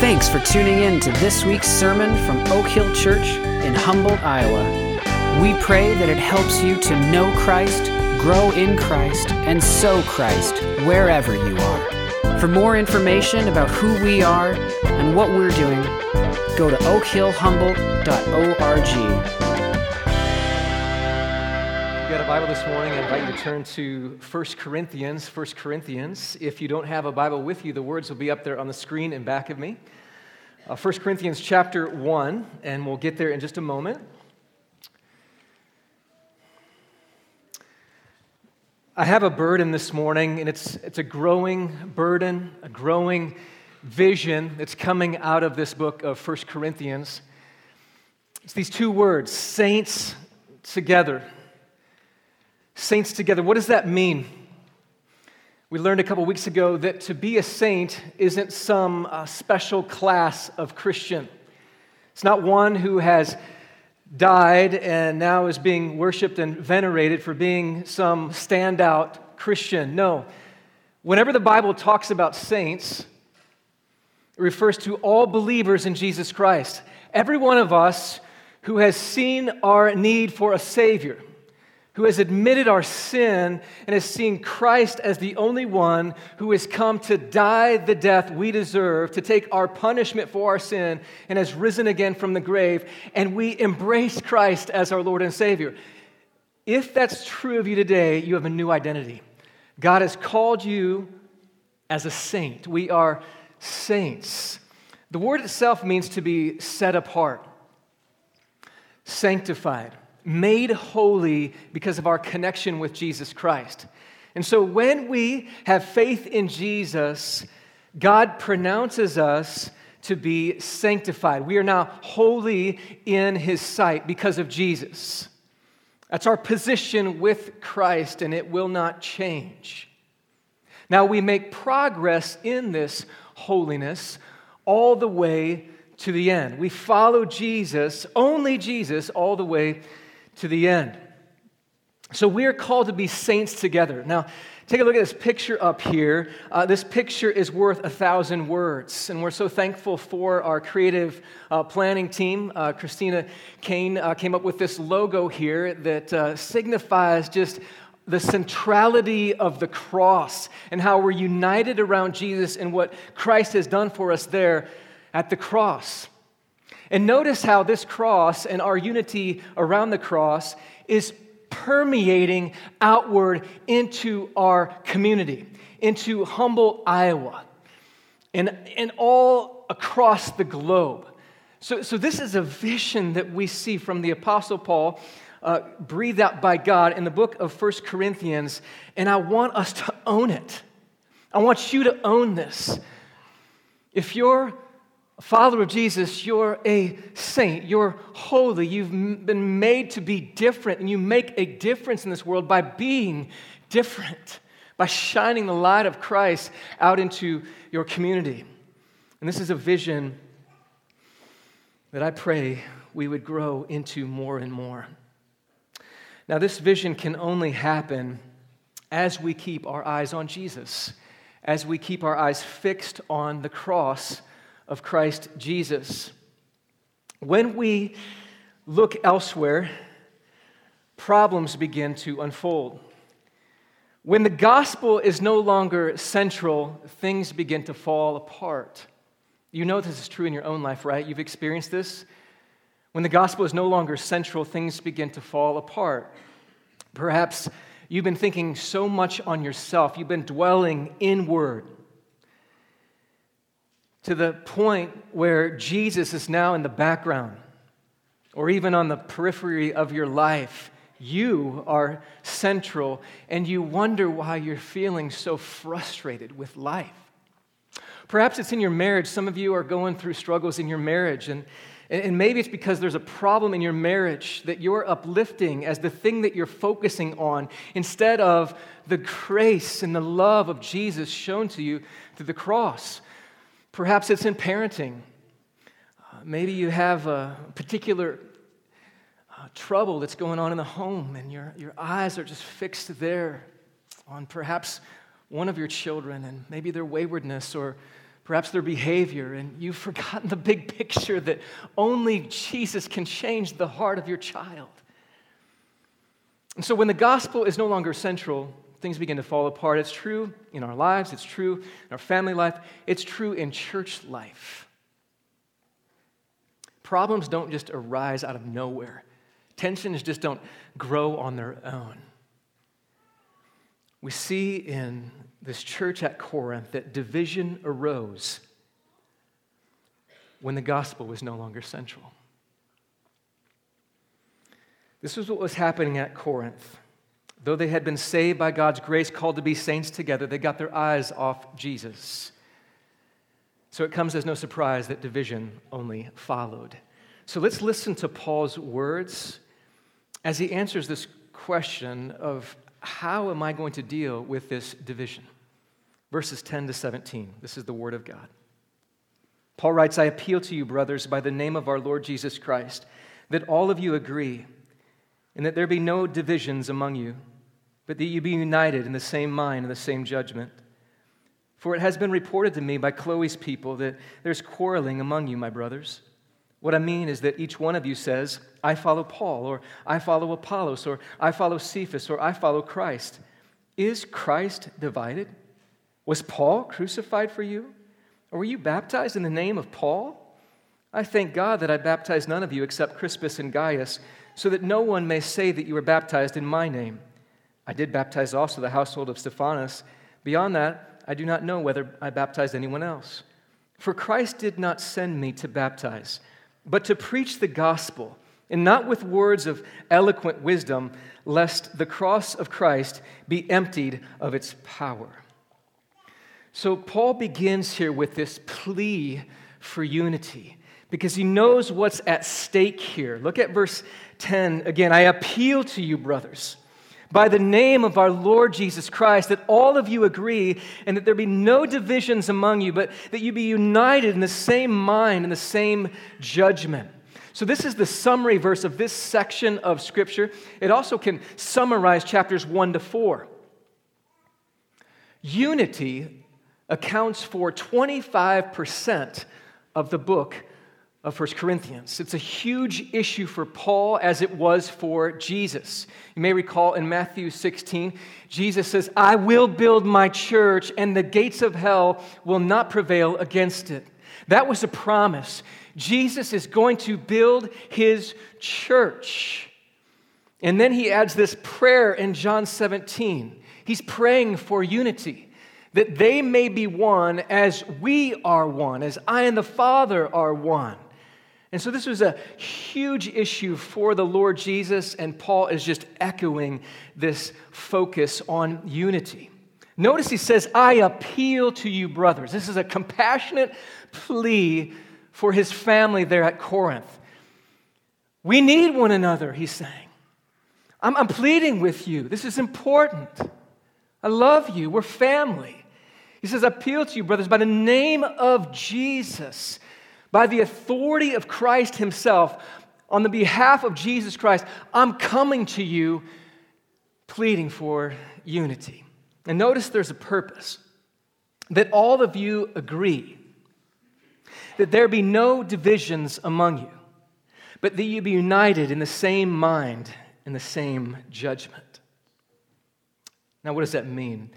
Thanks for tuning in to this week's sermon from Oak Hill Church in Humboldt, Iowa. We pray that it helps you to know Christ, grow in Christ, and sow Christ wherever you are. For more information about who we are and what we're doing, go to oakhillhumboldt.org. this morning, I invite you to turn to 1 Corinthians. 1 Corinthians. If you don't have a Bible with you, the words will be up there on the screen in back of me. Uh, 1 Corinthians chapter 1, and we'll get there in just a moment. I have a burden this morning, and it's, it's a growing burden, a growing vision that's coming out of this book of 1 Corinthians. It's these two words saints together. Saints together. What does that mean? We learned a couple weeks ago that to be a saint isn't some uh, special class of Christian. It's not one who has died and now is being worshiped and venerated for being some standout Christian. No. Whenever the Bible talks about saints, it refers to all believers in Jesus Christ. Every one of us who has seen our need for a Savior, who has admitted our sin and has seen Christ as the only one who has come to die the death we deserve, to take our punishment for our sin, and has risen again from the grave, and we embrace Christ as our Lord and Savior. If that's true of you today, you have a new identity. God has called you as a saint. We are saints. The word itself means to be set apart, sanctified made holy because of our connection with Jesus Christ. And so when we have faith in Jesus, God pronounces us to be sanctified. We are now holy in his sight because of Jesus. That's our position with Christ, and it will not change. Now, we make progress in this holiness all the way to the end. We follow Jesus, only Jesus, all the way to the end. So we are called to be saints together. Now, take a look at this picture up here. Uh, this picture is worth a thousand words, and we're so thankful for our creative uh, planning team. Uh, Christina Kane uh, came up with this logo here that uh, signifies just the centrality of the cross and how we're united around Jesus and what Christ has done for us there at the cross. And notice how this cross and our unity around the cross is permeating outward into our community, into Humboldt Iowa, and, and all across the globe. So, so, this is a vision that we see from the Apostle Paul, uh, breathed out by God in the book of First Corinthians, and I want us to own it. I want you to own this. If you're follower of Jesus, you're a saint. You're holy. You've been made to be different, and you make a difference in this world by being different, by shining the light of Christ out into your community. And this is a vision that I pray we would grow into more and more. Now, this vision can only happen as we keep our eyes on Jesus, as we keep our eyes fixed on the cross of Christ Jesus. When we look elsewhere, problems begin to unfold. When the gospel is no longer central, things begin to fall apart. You know this is true in your own life, right? You've experienced this. When the gospel is no longer central, things begin to fall apart. Perhaps you've been thinking so much on yourself, you've been dwelling inward to the point where Jesus is now in the background or even on the periphery of your life. You are central, and you wonder why you're feeling so frustrated with life. Perhaps it's in your marriage. Some of you are going through struggles in your marriage, and, and maybe it's because there's a problem in your marriage that you're uplifting as the thing that you're focusing on instead of the grace and the love of Jesus shown to you through the cross. Perhaps it's in parenting. Uh, maybe you have a particular uh, trouble that's going on in the home, and your, your eyes are just fixed there on perhaps one of your children and maybe their waywardness or perhaps their behavior, and you've forgotten the big picture that only Jesus can change the heart of your child. And so when the gospel is no longer central, things begin to fall apart. It's true in our lives, it's true in our family life, it's true in church life. Problems don't just arise out of nowhere, tensions just don't grow on their own. We see in this church at Corinth that division arose when the gospel was no longer central. This was what was happening at Corinth. Though they had been saved by God's grace, called to be saints together, they got their eyes off Jesus. So it comes as no surprise that division only followed. So let's listen to Paul's words as he answers this question of how am I going to deal with this division? Verses 10 to 17. This is the word of God. Paul writes, I appeal to you, brothers, by the name of our Lord Jesus Christ, that all of you agree and that there be no divisions among you, but that you be united in the same mind and the same judgment. For it has been reported to me by Chloe's people that there's quarreling among you, my brothers. What I mean is that each one of you says, I follow Paul, or I follow Apollos, or I follow Cephas, or I follow Christ. Is Christ divided? Was Paul crucified for you? Or were you baptized in the name of Paul? I thank God that I baptized none of you except Crispus and Gaius so that no one may say that you were baptized in my name. I did baptize also the household of Stephanas. Beyond that, I do not know whether I baptized anyone else. For Christ did not send me to baptize, but to preach the gospel, and not with words of eloquent wisdom, lest the cross of Christ be emptied of its power. So, Paul begins here with this plea for unity because he knows what's at stake here. Look at verse 10 again. I appeal to you, brothers, by the name of our Lord Jesus Christ, that all of you agree and that there be no divisions among you, but that you be united in the same mind and the same judgment. So, this is the summary verse of this section of Scripture. It also can summarize chapters 1 to 4. Unity accounts for 25% of the book of 1 Corinthians. It's a huge issue for Paul as it was for Jesus. You may recall in Matthew 16, Jesus says, I will build my church, and the gates of hell will not prevail against it. That was a promise. Jesus is going to build his church. And then he adds this prayer in John 17. He's praying for unity, that they may be one as we are one, as I and the Father are one. And so this was a huge issue for the Lord Jesus, and Paul is just echoing this focus on unity. Notice he says, I appeal to you, brothers. This is a compassionate plea for his family there at Corinth. We need one another, he's saying. I'm, I'm pleading with you. This is important. I love you. We're family. He says, I appeal to you, brothers, by the name of Jesus by the authority of Christ Himself, on the behalf of Jesus Christ, I'm coming to you pleading for unity. And notice there's a purpose that all of you agree that there be no divisions among you, but that you be united in the same mind and the same judgment. Now, what does that mean?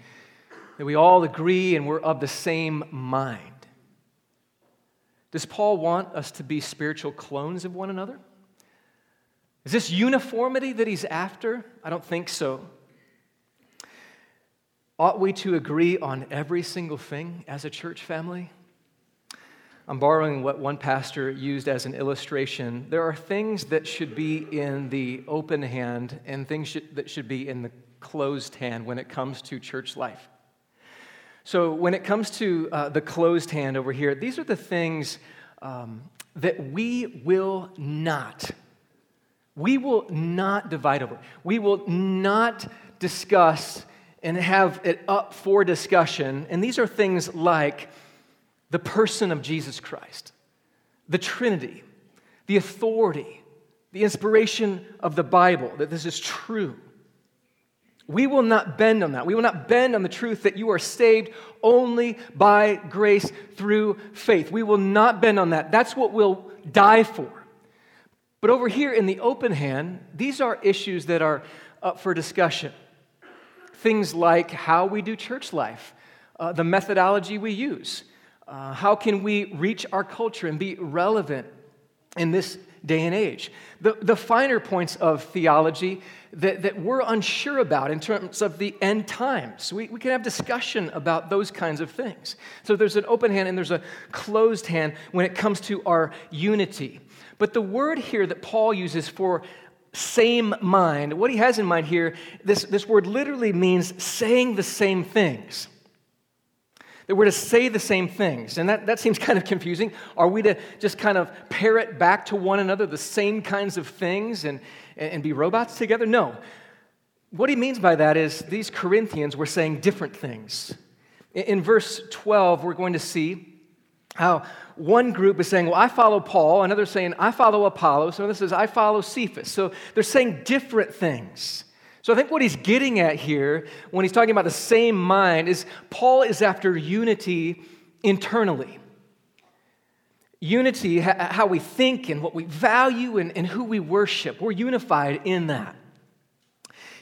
That we all agree and we're of the same mind. Does Paul want us to be spiritual clones of one another? Is this uniformity that he's after? I don't think so. Ought we to agree on every single thing as a church family? I'm borrowing what one pastor used as an illustration. There are things that should be in the open hand and things should, that should be in the closed hand when it comes to church life. So, when it comes to uh, the closed hand over here, these are the things um, that we will not, we will not divide over. We will not discuss and have it up for discussion. And these are things like the person of Jesus Christ, the Trinity, the authority, the inspiration of the Bible, that this is true. We will not bend on that. We will not bend on the truth that you are saved only by grace through faith. We will not bend on that. That's what we'll die for. But over here in the open hand, these are issues that are up for discussion. Things like how we do church life, uh, the methodology we use, uh, how can we reach our culture and be relevant in this day and age? The, the finer points of theology that, that we're unsure about in terms of the end times. We, we can have discussion about those kinds of things. So there's an open hand and there's a closed hand when it comes to our unity. But the word here that Paul uses for same mind, what he has in mind here, this, this word literally means saying the same things. That we're to say the same things. And that, that seems kind of confusing. Are we to just kind of parrot back to one another the same kinds of things and, and be robots together? No. What he means by that is these Corinthians were saying different things. In, verse 12, we're going to see how one group is saying, Well, I follow Paul, another saying, I follow Apollos, another says, I follow Cephas. So they're saying different things. So I think what he's getting at here when he's talking about the same mind is Paul is after unity internally. Unity, how we think and what we value and, and who we worship. We're unified in that.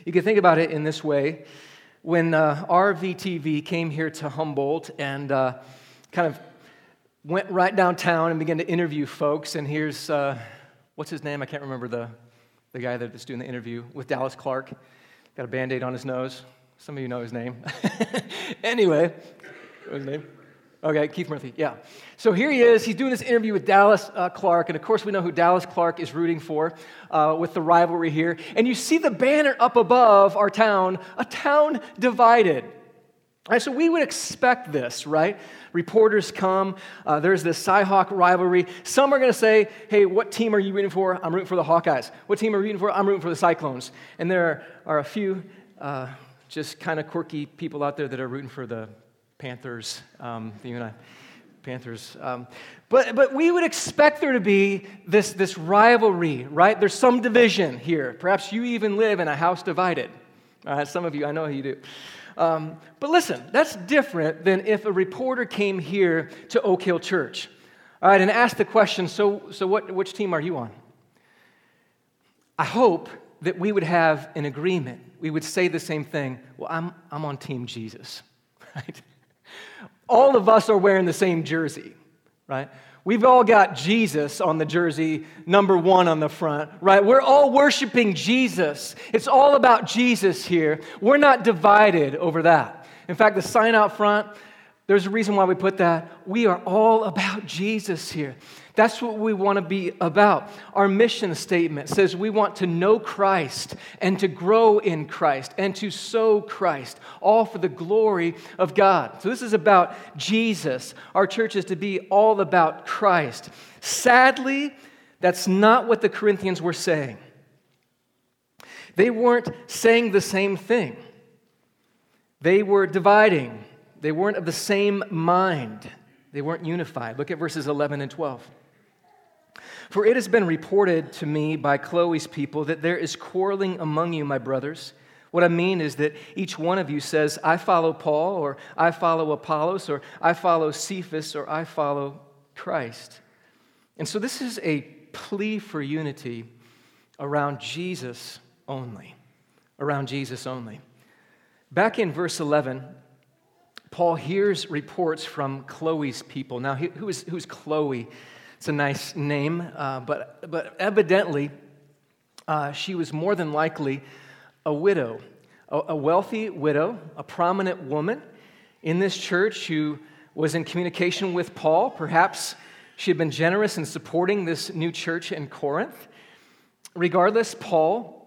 You can think about it in this way. When uh, RVTV came here to Humboldt and uh, kind of went right downtown and began to interview folks, and here's uh, what's his name? I can't remember the the guy that's doing the interview with Dallas Clark. Got a band aid on his nose. Some of you know his name. anyway, his name? Okay, Keith Murphy, yeah. So here he is. He's doing this interview with Dallas uh, Clark. And of course, we know who Dallas Clark is rooting for uh, with the rivalry here. And you see the banner up above our town, a town divided. Right, so we would expect this, right? Reporters come, uh, there's this Cyhawk rivalry. Some are going to say, hey, what team are you rooting for? I'm rooting for the Hawkeyes. What team are you rooting for? I'm rooting for the Cyclones. And there are a few uh, just kind of quirky people out there that are rooting for the Panthers, um, the UNI Panthers. Um, but, but we would expect there to be this, this rivalry, right? There's some division here. Perhaps you even live in a house divided. Uh, some of you, I know you do. Um, but listen, that's different than if a reporter came here to Oak Hill Church, all right, and asked the question, so, so what, which team are you on? I hope that we would have an agreement. We would say the same thing. Well, I'm, I'm on Team Jesus, right? All of us are wearing the same jersey, right? We've all got Jesus on the jersey, number one on the front, right? We're all worshiping Jesus. It's all about Jesus here. We're not divided over that. In fact, the sign out front, there's a reason why we put that. We are all about Jesus here. That's what we want to be about. Our mission statement says we want to know Christ and to grow in Christ and to sow Christ, all for the glory of God. So, this is about Jesus. Our church is to be all about Christ. Sadly, that's not what the Corinthians were saying. They weren't saying the same thing, they were dividing, they weren't of the same mind. They weren't unified. Look at verses 11 and 12. For it has been reported to me by Chloe's people that there is quarreling among you, my brothers. What I mean is that each one of you says, I follow Paul, or I follow Apollos, or I follow Cephas, or I follow Christ. And so this is a plea for unity around Jesus only. Around Jesus only. Back in verse 11, Paul hears reports from Chloe's people. Now, who is, who's Chloe? It's a nice name, uh, but, but evidently, uh, she was more than likely a widow, a, a wealthy widow, a prominent woman in this church who was in communication with Paul. Perhaps she had been generous in supporting this new church in Corinth. Regardless, Paul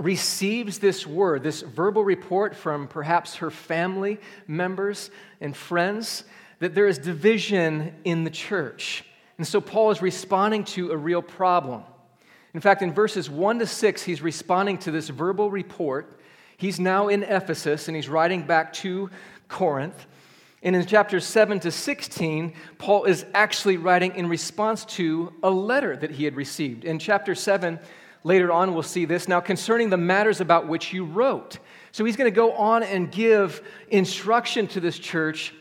receives this word, this verbal report from perhaps her family members and friends, that there is division in the church. And so Paul is responding to a real problem. In fact, in verses 1 to 6, he's responding to this verbal report. He's now in Ephesus and he's writing back to Corinth. And in chapters 7 to 16, Paul is actually writing in response to a letter that he had received. In chapter 7, later on we'll see this. Now, concerning the matters about which you wrote. So he's going to go on and give instruction to this church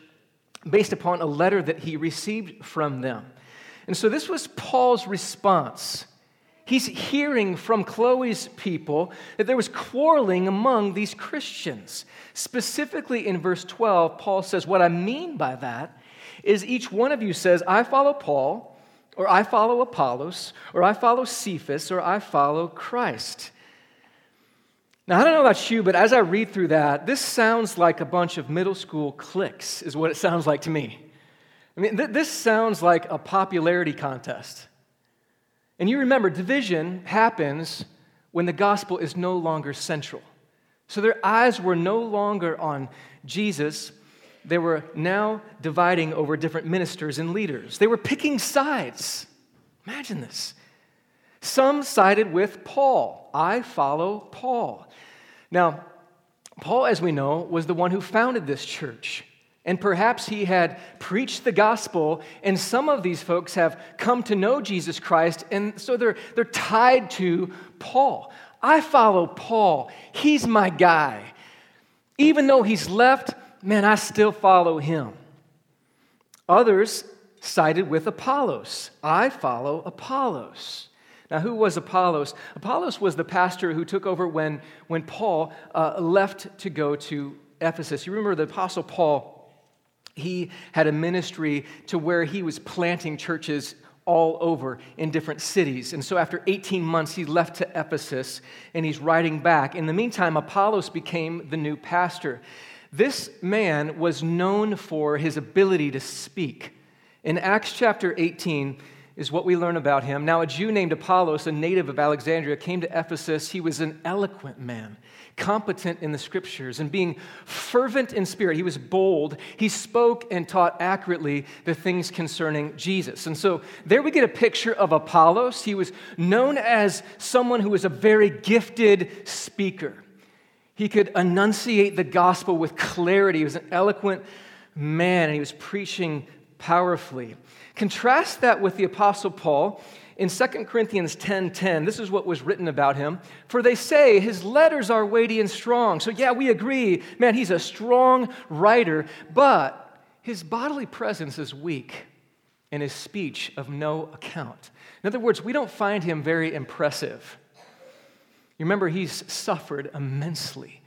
based upon a letter that he received from them. And so this was Paul's response. He's hearing from Chloe's people that there was quarreling among these Christians. Specifically in verse 12, Paul says, What I mean by that is each one of you says, I follow Paul, or I follow Apollos, or I follow Cephas, or I follow Christ. Now, I don't know about you, but as I read through that, this sounds like a bunch of middle school cliques, is what it sounds like to me. I mean, th- this sounds like a popularity contest. And you remember, division happens when the gospel is no longer central. So their eyes were no longer on Jesus. They were now dividing over different ministers and leaders. They were picking sides. Imagine this. Some sided with Paul. I follow Paul. Now, Paul, as we know, was the one who founded this church. And perhaps he had preached the gospel, and some of these folks have come to know Jesus Christ, and so they're, they're tied to Paul. I follow Paul, he's my guy. Even though he's left, man, I still follow him. Others sided with Apollos. I follow Apollos. Now, who was Apollos? Apollos was the pastor who took over when, when Paul uh, left to go to Ephesus. You remember the Apostle Paul he had a ministry to where he was planting churches all over in different cities. And so after 18 months, he left to Ephesus and he's writing back. In the meantime, Apollos became the new pastor. This man was known for his ability to speak. In Acts chapter 18, is what we learn about him. Now, a Jew named Apollos, a native of Alexandria, came to Ephesus. He was an eloquent man competent in the scriptures and being fervent in spirit. He was bold. He spoke and taught accurately the things concerning Jesus. And so there we get a picture of Apollos. He was known as someone who was a very gifted speaker. He could enunciate the gospel with clarity. He was an eloquent man and he was preaching powerfully. Contrast that with the Apostle Paul in 2 Corinthians 10:10, 10, this is what was written about him. For they say his letters are weighty and strong. So yeah, we agree, man, he's a strong writer, but his bodily presence is weak and his speech of no account. In other words, we don't find him very impressive. You remember, he's suffered immensely.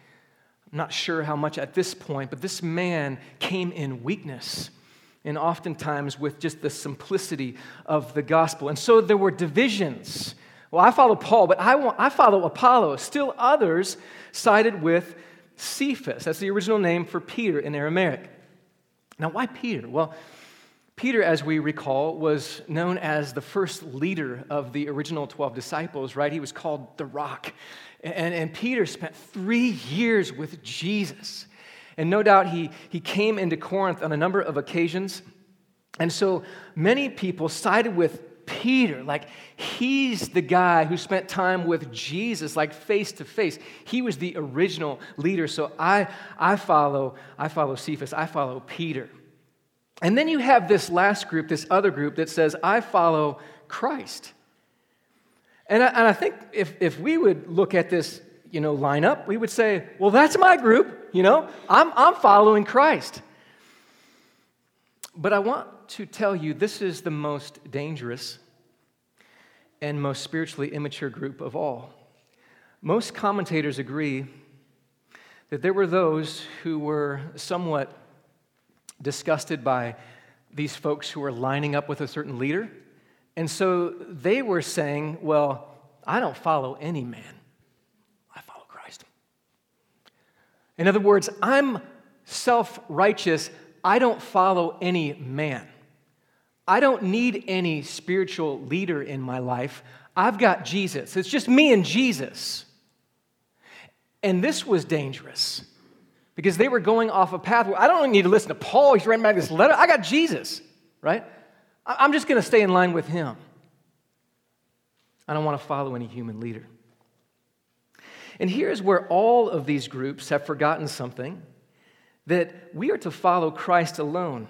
I'm not sure how much at this point, but this man came in weakness and oftentimes with just the simplicity of the gospel. And so there were divisions. Well, I follow Paul, but I, want, I follow Apollos. Still others sided with Cephas. That's the original name for Peter in Aramaic. Now, why Peter? Well, Peter, as we recall, was known as the first leader of the original 12 disciples, right? He was called the rock. And, and Peter spent three years with Jesus. And no doubt he, he came into Corinth on a number of occasions. And so many people sided with Peter, like he's the guy who spent time with Jesus, like face to face. He was the original leader. So I, I follow, I follow Cephas, I follow Peter. And then you have this last group, this other group that says, I follow Christ. And I, and I think if, if we would look at this you know, lineup, we would say, well, that's my group, you know, I'm, I'm following Christ. But I want to tell you this is the most dangerous and most spiritually immature group of all. Most commentators agree that there were those who were somewhat disgusted by these folks who were lining up with a certain leader. And so they were saying, well, I don't follow any man. I follow Christ. In other words, I'm self righteous. I don't follow any man. I don't need any spiritual leader in my life. I've got Jesus. It's just me and Jesus. And this was dangerous because they were going off a path where I don't need to listen to Paul. He's writing back this letter. I got Jesus, right? I'm just going to stay in line with him. I don't want to follow any human leader. And here's where all of these groups have forgotten something that we are to follow Christ alone.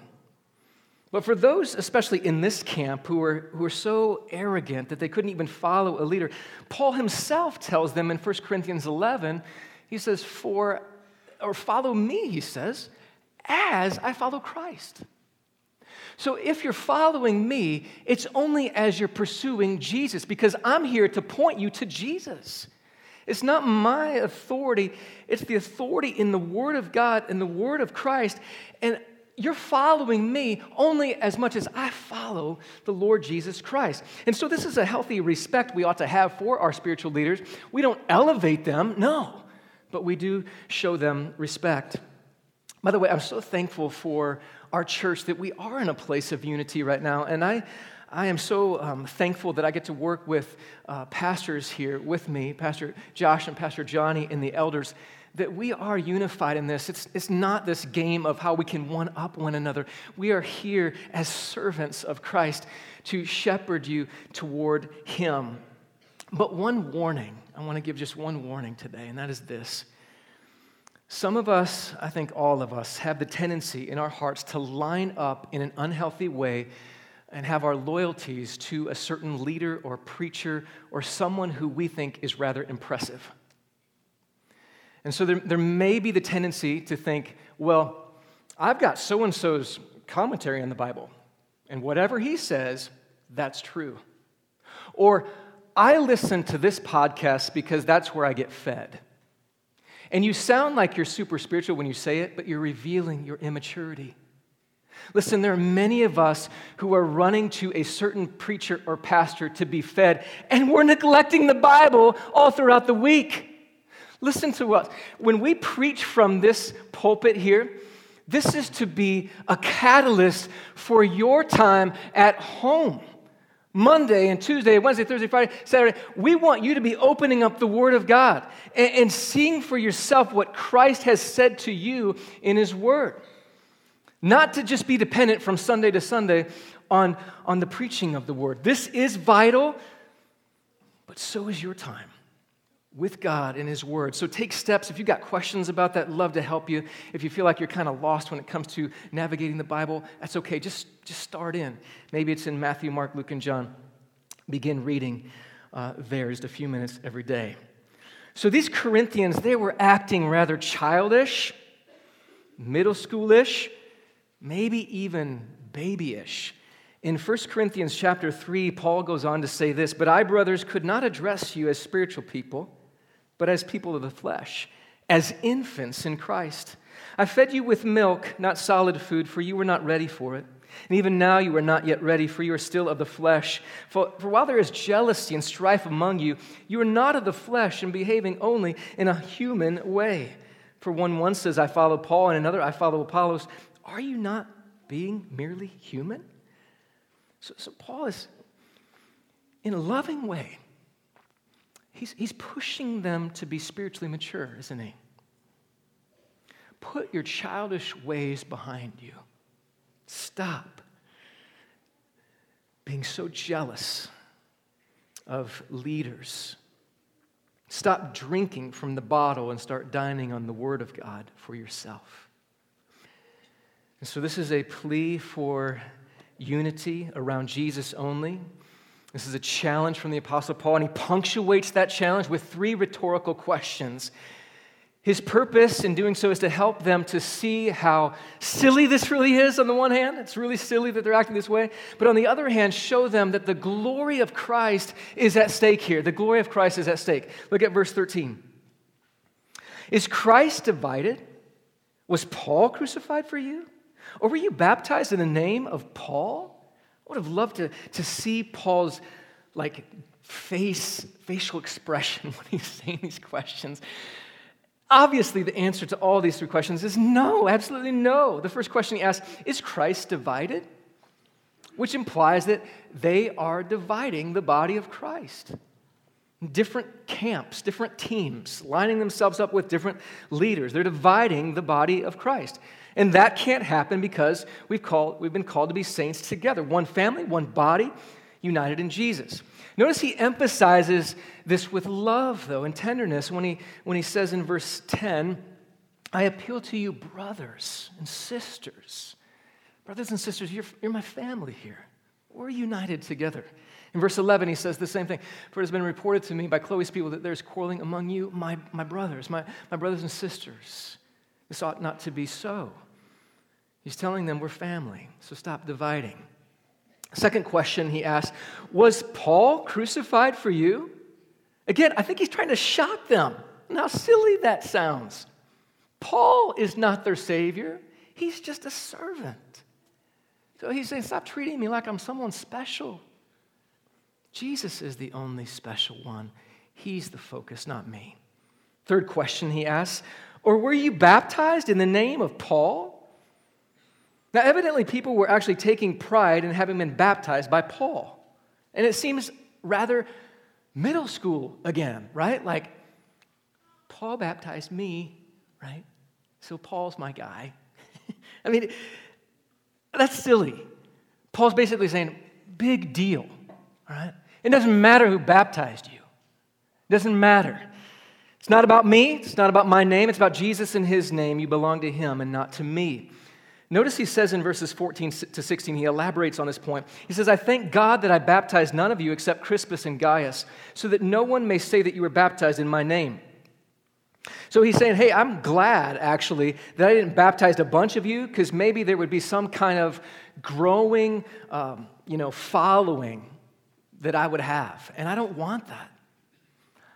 But for those, especially in this camp, who are, who are so arrogant that they couldn't even follow a leader, Paul himself tells them in 1 Corinthians 11, he says, For, or follow me, he says, as I follow Christ. So if you're following me, it's only as you're pursuing Jesus because I'm here to point you to Jesus. It's not my authority, it's the authority in the Word of God and the Word of Christ. And you're following me only as much as I follow the Lord Jesus Christ. And so, this is a healthy respect we ought to have for our spiritual leaders. We don't elevate them, no, but we do show them respect. By the way, I'm so thankful for our church that we are in a place of unity right now. And I, I am so um, thankful that I get to work with uh, pastors here with me, Pastor Josh and Pastor Johnny, and the elders that we are unified in this. It's, it's not this game of how we can one up one another. We are here as servants of Christ to shepherd you toward Him. But one warning, I want to give just one warning today, and that is this. Some of us, I think all of us, have the tendency in our hearts to line up in an unhealthy way and have our loyalties to a certain leader or preacher or someone who we think is rather impressive. And so there, there may be the tendency to think, well, I've got so and so's commentary on the Bible, and whatever he says, that's true. Or I listen to this podcast because that's where I get fed. And you sound like you're super spiritual when you say it, but you're revealing your immaturity. Listen, there are many of us who are running to a certain preacher or pastor to be fed, and we're neglecting the Bible all throughout the week. Listen to us. When we preach from this pulpit here, this is to be a catalyst for your time at home. Monday and Tuesday, Wednesday, Thursday, Friday, Saturday, we want you to be opening up the Word of God and, and seeing for yourself what Christ has said to you in His Word. Not to just be dependent from Sunday to Sunday on, on the preaching of the Word. This is vital, but so is your time with God in His Word. So take steps. If you've got questions about that, love to help you. If you feel like you're kind of lost when it comes to navigating the Bible, that's okay. Just, just start in. Maybe it's in Matthew, Mark, Luke, and John. Begin reading uh, there just a few minutes every day. So these Corinthians, they were acting rather childish, middle schoolish, maybe even babyish. In 1 Corinthians chapter 3, Paul goes on to say this, but I, brothers, could not address you as spiritual people but as people of the flesh, as infants in Christ. I fed you with milk, not solid food, for you were not ready for it. And even now you are not yet ready, for you are still of the flesh. For, for while there is jealousy and strife among you, you are not of the flesh and behaving only in a human way. For one says, I follow Paul, and another, I follow Apollos. Are you not being merely human? So, so Paul is, in a loving way, he's, he's pushing them to be spiritually mature, isn't he? Put your childish ways behind you. Stop being so jealous of leaders. Stop drinking from the bottle and start dining on the Word of God for yourself. And so, this is a plea for unity around Jesus only. This is a challenge from the Apostle Paul, and he punctuates that challenge with three rhetorical questions. His purpose in doing so is to help them to see how silly this really is on the one hand. It's really silly that they're acting this way. But on the other hand, show them that the glory of Christ is at stake here. The glory of Christ is at stake. Look at verse 13. Is Christ divided? Was Paul crucified for you? Or were you baptized in the name of Paul? Would have loved to, to see Paul's like face, facial expression when he's saying these questions. Obviously, the answer to all these three questions is no, absolutely no. The first question he asks is Christ divided? Which implies that they are dividing the body of Christ. Different camps, different teams, lining themselves up with different leaders. They're dividing the body of Christ. And that can't happen because we've, called, we've been called to be saints together one family, one body, united in Jesus. Notice he emphasizes this with love, though, and tenderness when he, when he says in verse 10, I appeal to you, brothers and sisters, Brothers and sisters, you're, you're my family here. We're united together. In verse 11, he says the same thing. For it has been reported to me by Chloe's people that there's quarreling among you, my, my brothers, my, my brothers and sisters. This ought not to be so. He's telling them we're family, so stop dividing. Second question he asked Was Paul crucified for you? Again, I think he's trying to shock them. And how silly that sounds. Paul is not their Savior, he's just a servant. So he's saying, Stop treating me like I'm someone special. Jesus is the only special one. He's the focus, not me. Third question he asks Or were you baptized in the name of Paul? Now, evidently, people were actually taking pride in having been baptized by Paul. And it seems rather middle school again, right? Like, Paul baptized me, right? So Paul's my guy. I mean, that's silly. Paul's basically saying, big deal, right? It doesn't matter who baptized you, it doesn't matter. It's not about me, it's not about my name, it's about Jesus and his name. You belong to him and not to me. Notice he says in verses 14 to 16, he elaborates on this point. He says, I thank God that I baptized none of you except Crispus and Gaius, so that no one may say that you were baptized in my name. So he's saying, Hey, I'm glad actually that I didn't baptize a bunch of you because maybe there would be some kind of growing, um, you know, following that I would have. And I don't want that.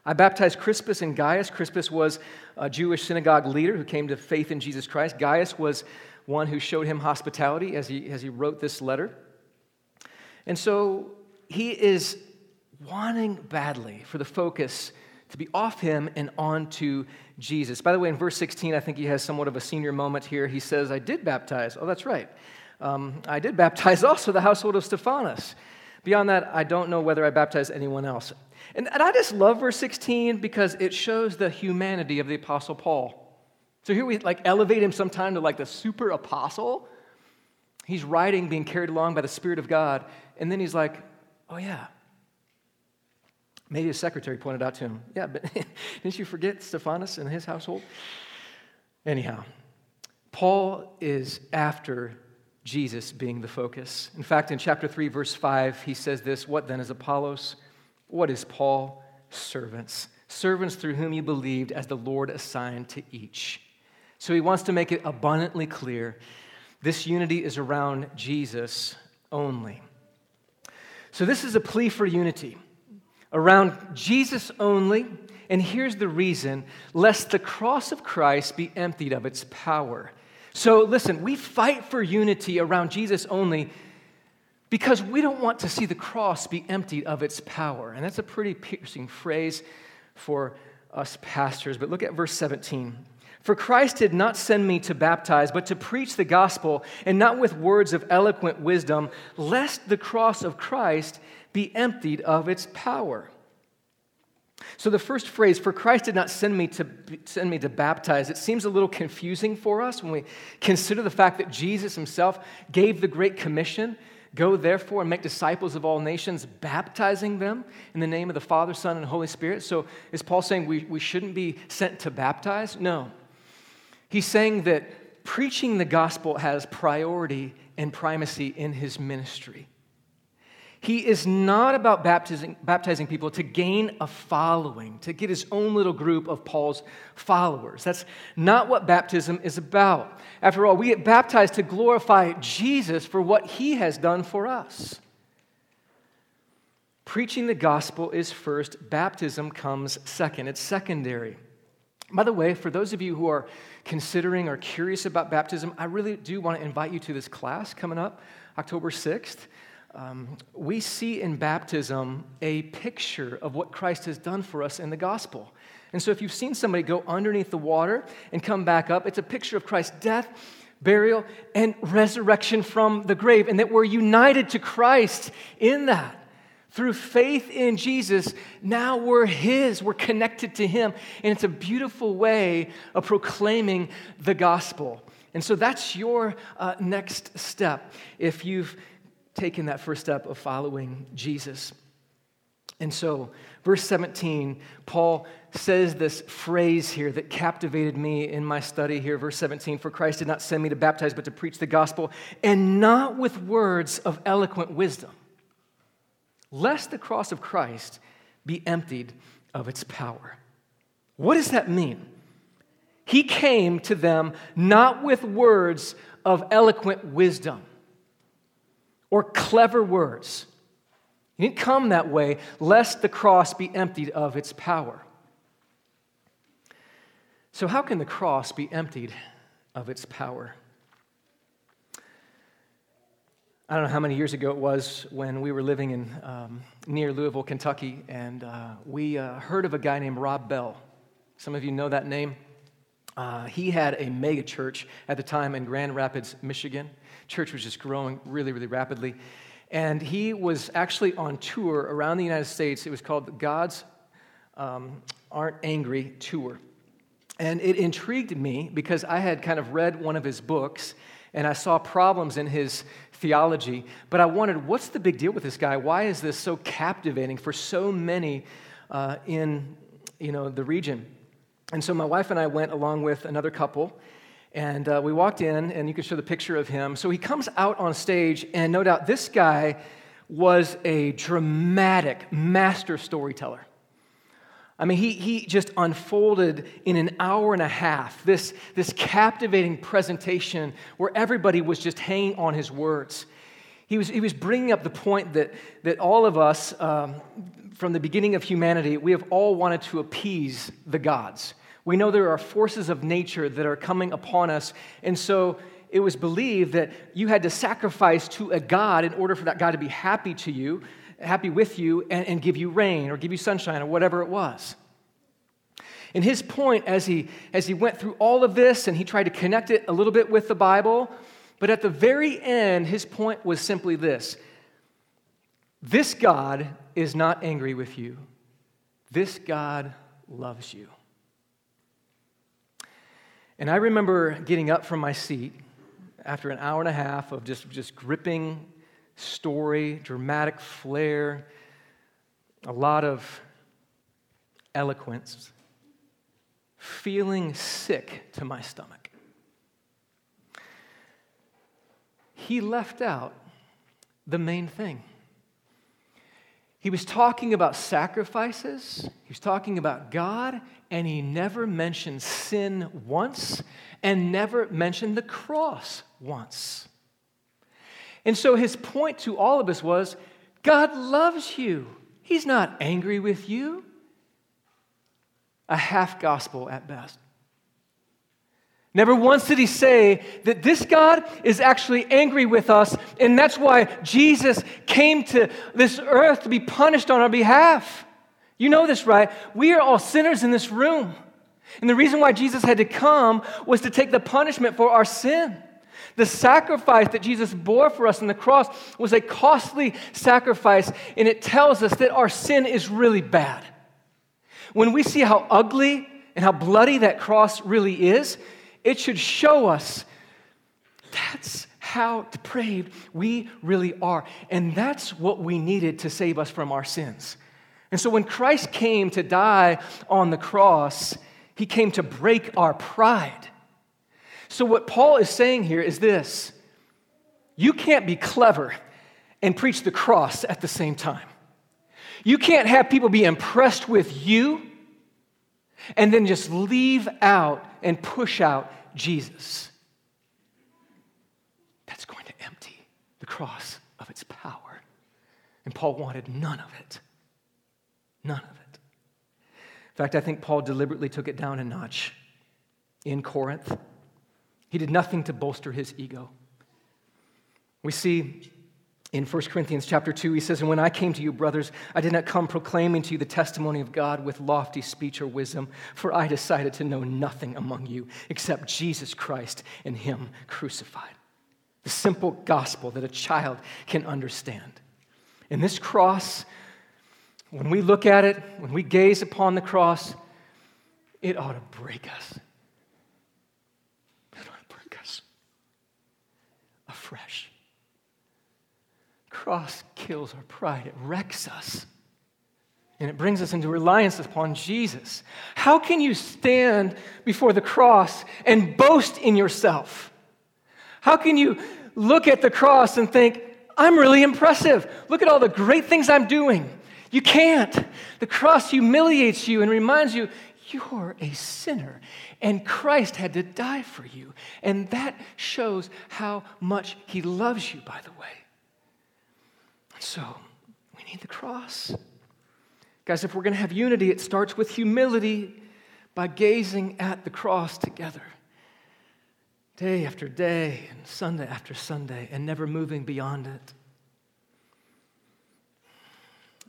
I baptized Crispus and Gaius. Crispus was a Jewish synagogue leader who came to faith in Jesus Christ. Gaius was one who showed him hospitality as he, as he wrote this letter. And so he is wanting badly for the focus to be off him and onto Jesus. By the way, in verse 16, I think he has somewhat of a senior moment here. He says, I did baptize. Oh, that's right. Um, I did baptize also the household of Stephanas. Beyond that, I don't know whether I baptized anyone else. And, and I just love verse 16 because it shows the humanity of the Apostle Paul. So here we like elevate him sometime to like the super apostle. He's writing, being carried along by the Spirit of God. And then he's like, oh, yeah, Maybe his secretary pointed out to him, Yeah, but didn't you forget Stephanas and his household? Anyhow, Paul is after Jesus being the focus. In fact, in chapter 3, verse 5, he says this What then is Apollos? What is Paul? Servants. Servants through whom you believed as the Lord assigned to each. So he wants to make it abundantly clear this unity is around Jesus only. So this is a plea for unity around Jesus only. And here's the reason lest the cross of Christ be emptied of its power. So, listen, we fight for unity around Jesus only because we don't want to see the cross be emptied of its power. And that's a pretty piercing phrase for us pastors. But look at verse 17. For Christ did not send me to baptize, but to preach the gospel, and not with words of eloquent wisdom, lest the cross of Christ be emptied of its power. So the first phrase, for Christ did not send me to send me to baptize, it seems a little confusing for us when we consider the fact that Jesus himself gave the great commission, go therefore and make disciples of all nations, baptizing them in the name of the Father, Son, and Holy Spirit. So is Paul saying we, we shouldn't be sent to baptize? No. He's saying that preaching the gospel has priority and primacy in his ministry. He is not about baptizing, baptizing people to gain a following, to get his own little group of Paul's followers. That's not what baptism is about. After all, we get baptized to glorify Jesus for what he has done for us. Preaching the gospel is first, baptism comes second. It's secondary. By the way, for those of you who are considering or curious about baptism, I really do want to invite you to this class coming up October 6th um, we see in baptism a picture of what Christ has done for us in the gospel. And so, if you've seen somebody go underneath the water and come back up, it's a picture of Christ's death, burial, and resurrection from the grave, and that we're united to Christ in that. Through faith in Jesus, now we're His, we're connected to Him, and it's a beautiful way of proclaiming the gospel. And so that's your uh, next step. If you've taken that first step of following Jesus. And so, verse 17, Paul says this phrase here that captivated me in my study here. Verse 17 For Christ did not send me to baptize, but to preach the gospel, and not with words of eloquent wisdom, lest the cross of Christ be emptied of its power. What does that mean? He came to them not with words of eloquent wisdom or clever words. You didn't come that way, lest the cross be emptied of its power. So, how can the cross be emptied of its power? I don't know how many years ago it was when we were living in um, near Louisville, Kentucky, and uh, we uh, heard of a guy named Rob Bell. Some of you know that name. Uh, he had a mega church at the time in Grand Rapids, Michigan. Church was just growing really, really rapidly. And he was actually on tour around the United States. It was called Gods um, Aren't Angry Tour. And it intrigued me because I had kind of read one of his books and I saw problems in his theology. But I wondered, what's the big deal with this guy? Why is this so captivating for so many uh, in you know, the region? And so my wife and I went along with another couple. And uh, we walked in, and you can show the picture of him. So he comes out on stage, and no doubt this guy was a dramatic master storyteller. I mean, he, he just unfolded in an hour and a half this, this captivating presentation where everybody was just hanging on his words. He was, he was bringing up the point that, that all of us, um, from the beginning of humanity, we have all wanted to appease the gods. We know there are forces of nature that are coming upon us. And so it was believed that you had to sacrifice to a God in order for that God to be happy to you, happy with you, and, and give you rain or give you sunshine or whatever it was. And his point as he, as he went through all of this and he tried to connect it a little bit with the Bible, but at the very end, his point was simply this This God is not angry with you, this God loves you. And I remember getting up from my seat after an hour and a half of just, just gripping story, dramatic flair, a lot of eloquence, feeling sick to my stomach. He left out the main thing. He was talking about sacrifices, he was talking about God, and he never mentioned sin once and never mentioned the cross once. And so his point to all of us was God loves you, he's not angry with you. A half gospel at best. Never once did he say that this God is actually angry with us, and that's why Jesus came to this earth to be punished on our behalf. You know this, right? We are all sinners in this room. And the reason why Jesus had to come was to take the punishment for our sin. The sacrifice that Jesus bore for us on the cross was a costly sacrifice, and it tells us that our sin is really bad. When we see how ugly and how bloody that cross really is, it should show us that's how depraved we really are. And that's what we needed to save us from our sins. And so when Christ came to die on the cross, he came to break our pride. So what Paul is saying here is this you can't be clever and preach the cross at the same time. You can't have people be impressed with you and then just leave out and push out Jesus. That's going to empty the cross of its power. And Paul wanted none of it. None of it. In fact, I think Paul deliberately took it down a notch in Corinth. He did nothing to bolster his ego. We see in 1 Corinthians chapter 2, he says, And when I came to you, brothers, I did not come proclaiming to you the testimony of God with lofty speech or wisdom, for I decided to know nothing among you except Jesus Christ and Him crucified. The simple gospel that a child can understand. And this cross, when we look at it, when we gaze upon the cross, it ought to break us. It ought to break us afresh cross kills our pride, it wrecks us. And it brings us into reliance upon Jesus. How can you stand before the cross and boast in yourself? How can you look at the cross and think, I'm really impressive. Look at all the great things I'm doing. You can't. The cross humiliates you and reminds you, you're a sinner, and Christ had to die for you. And that shows how much He loves you, by the way. So, we need the cross. Guys, if we're going to have unity, it starts with humility by gazing at the cross together. Day after day, and Sunday after Sunday, and never moving beyond it.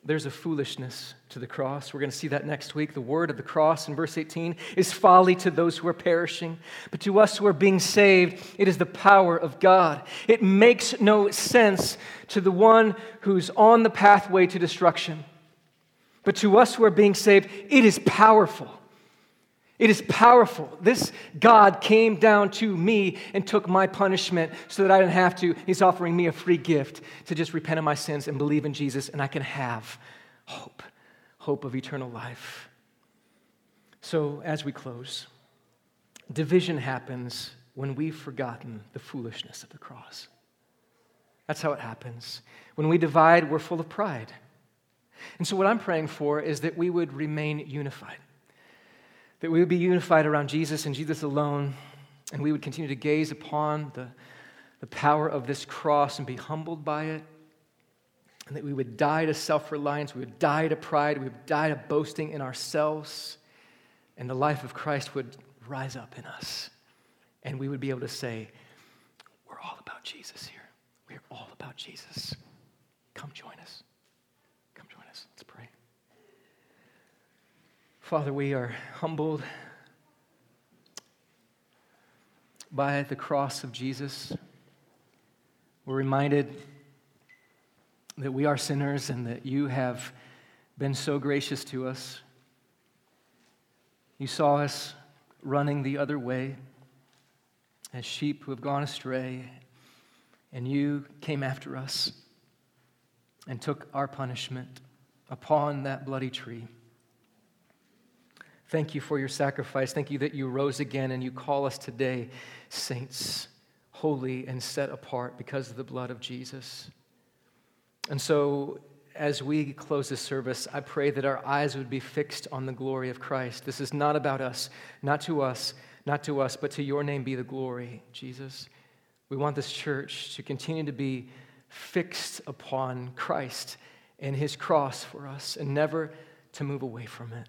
There's a foolishness to the cross. We're going to see that next week. The word of the cross in verse 18 is folly to those who are perishing, but to us who are being saved, it is the power of God. It makes no sense to the one who's on the pathway to destruction. But to us who are being saved, it is powerful. It is powerful. This God came down to me and took my punishment so that I didn't have to. He's offering me a free gift to just repent of my sins and believe in Jesus, and I can have hope hope of eternal life. So, as we close, division happens when we've forgotten the foolishness of the cross. That's how it happens. When we divide, we're full of pride. And so, what I'm praying for is that we would remain unified, that we would be unified around Jesus and Jesus alone, and we would continue to gaze upon the, the power of this cross and be humbled by it, and that we would die to self reliance, we would die to pride, we would die to boasting in ourselves, and the life of Christ would rise up in us, and we would be able to say, We're all about Jesus here. We're all about Jesus. Come join us. Father, we are humbled by the cross of Jesus. We're reminded that we are sinners and that you have been so gracious to us. You saw us running the other way as sheep who have gone astray, and you came after us and took our punishment upon that bloody tree. Thank you for your sacrifice. Thank you that you rose again and you call us today saints, holy and set apart because of the blood of Jesus. And so, as we close this service, I pray that our eyes would be fixed on the glory of Christ. This is not about us, not to us, not to us, but to your name be the glory, Jesus. We want this church to continue to be fixed upon Christ and his cross for us and never to move away from it.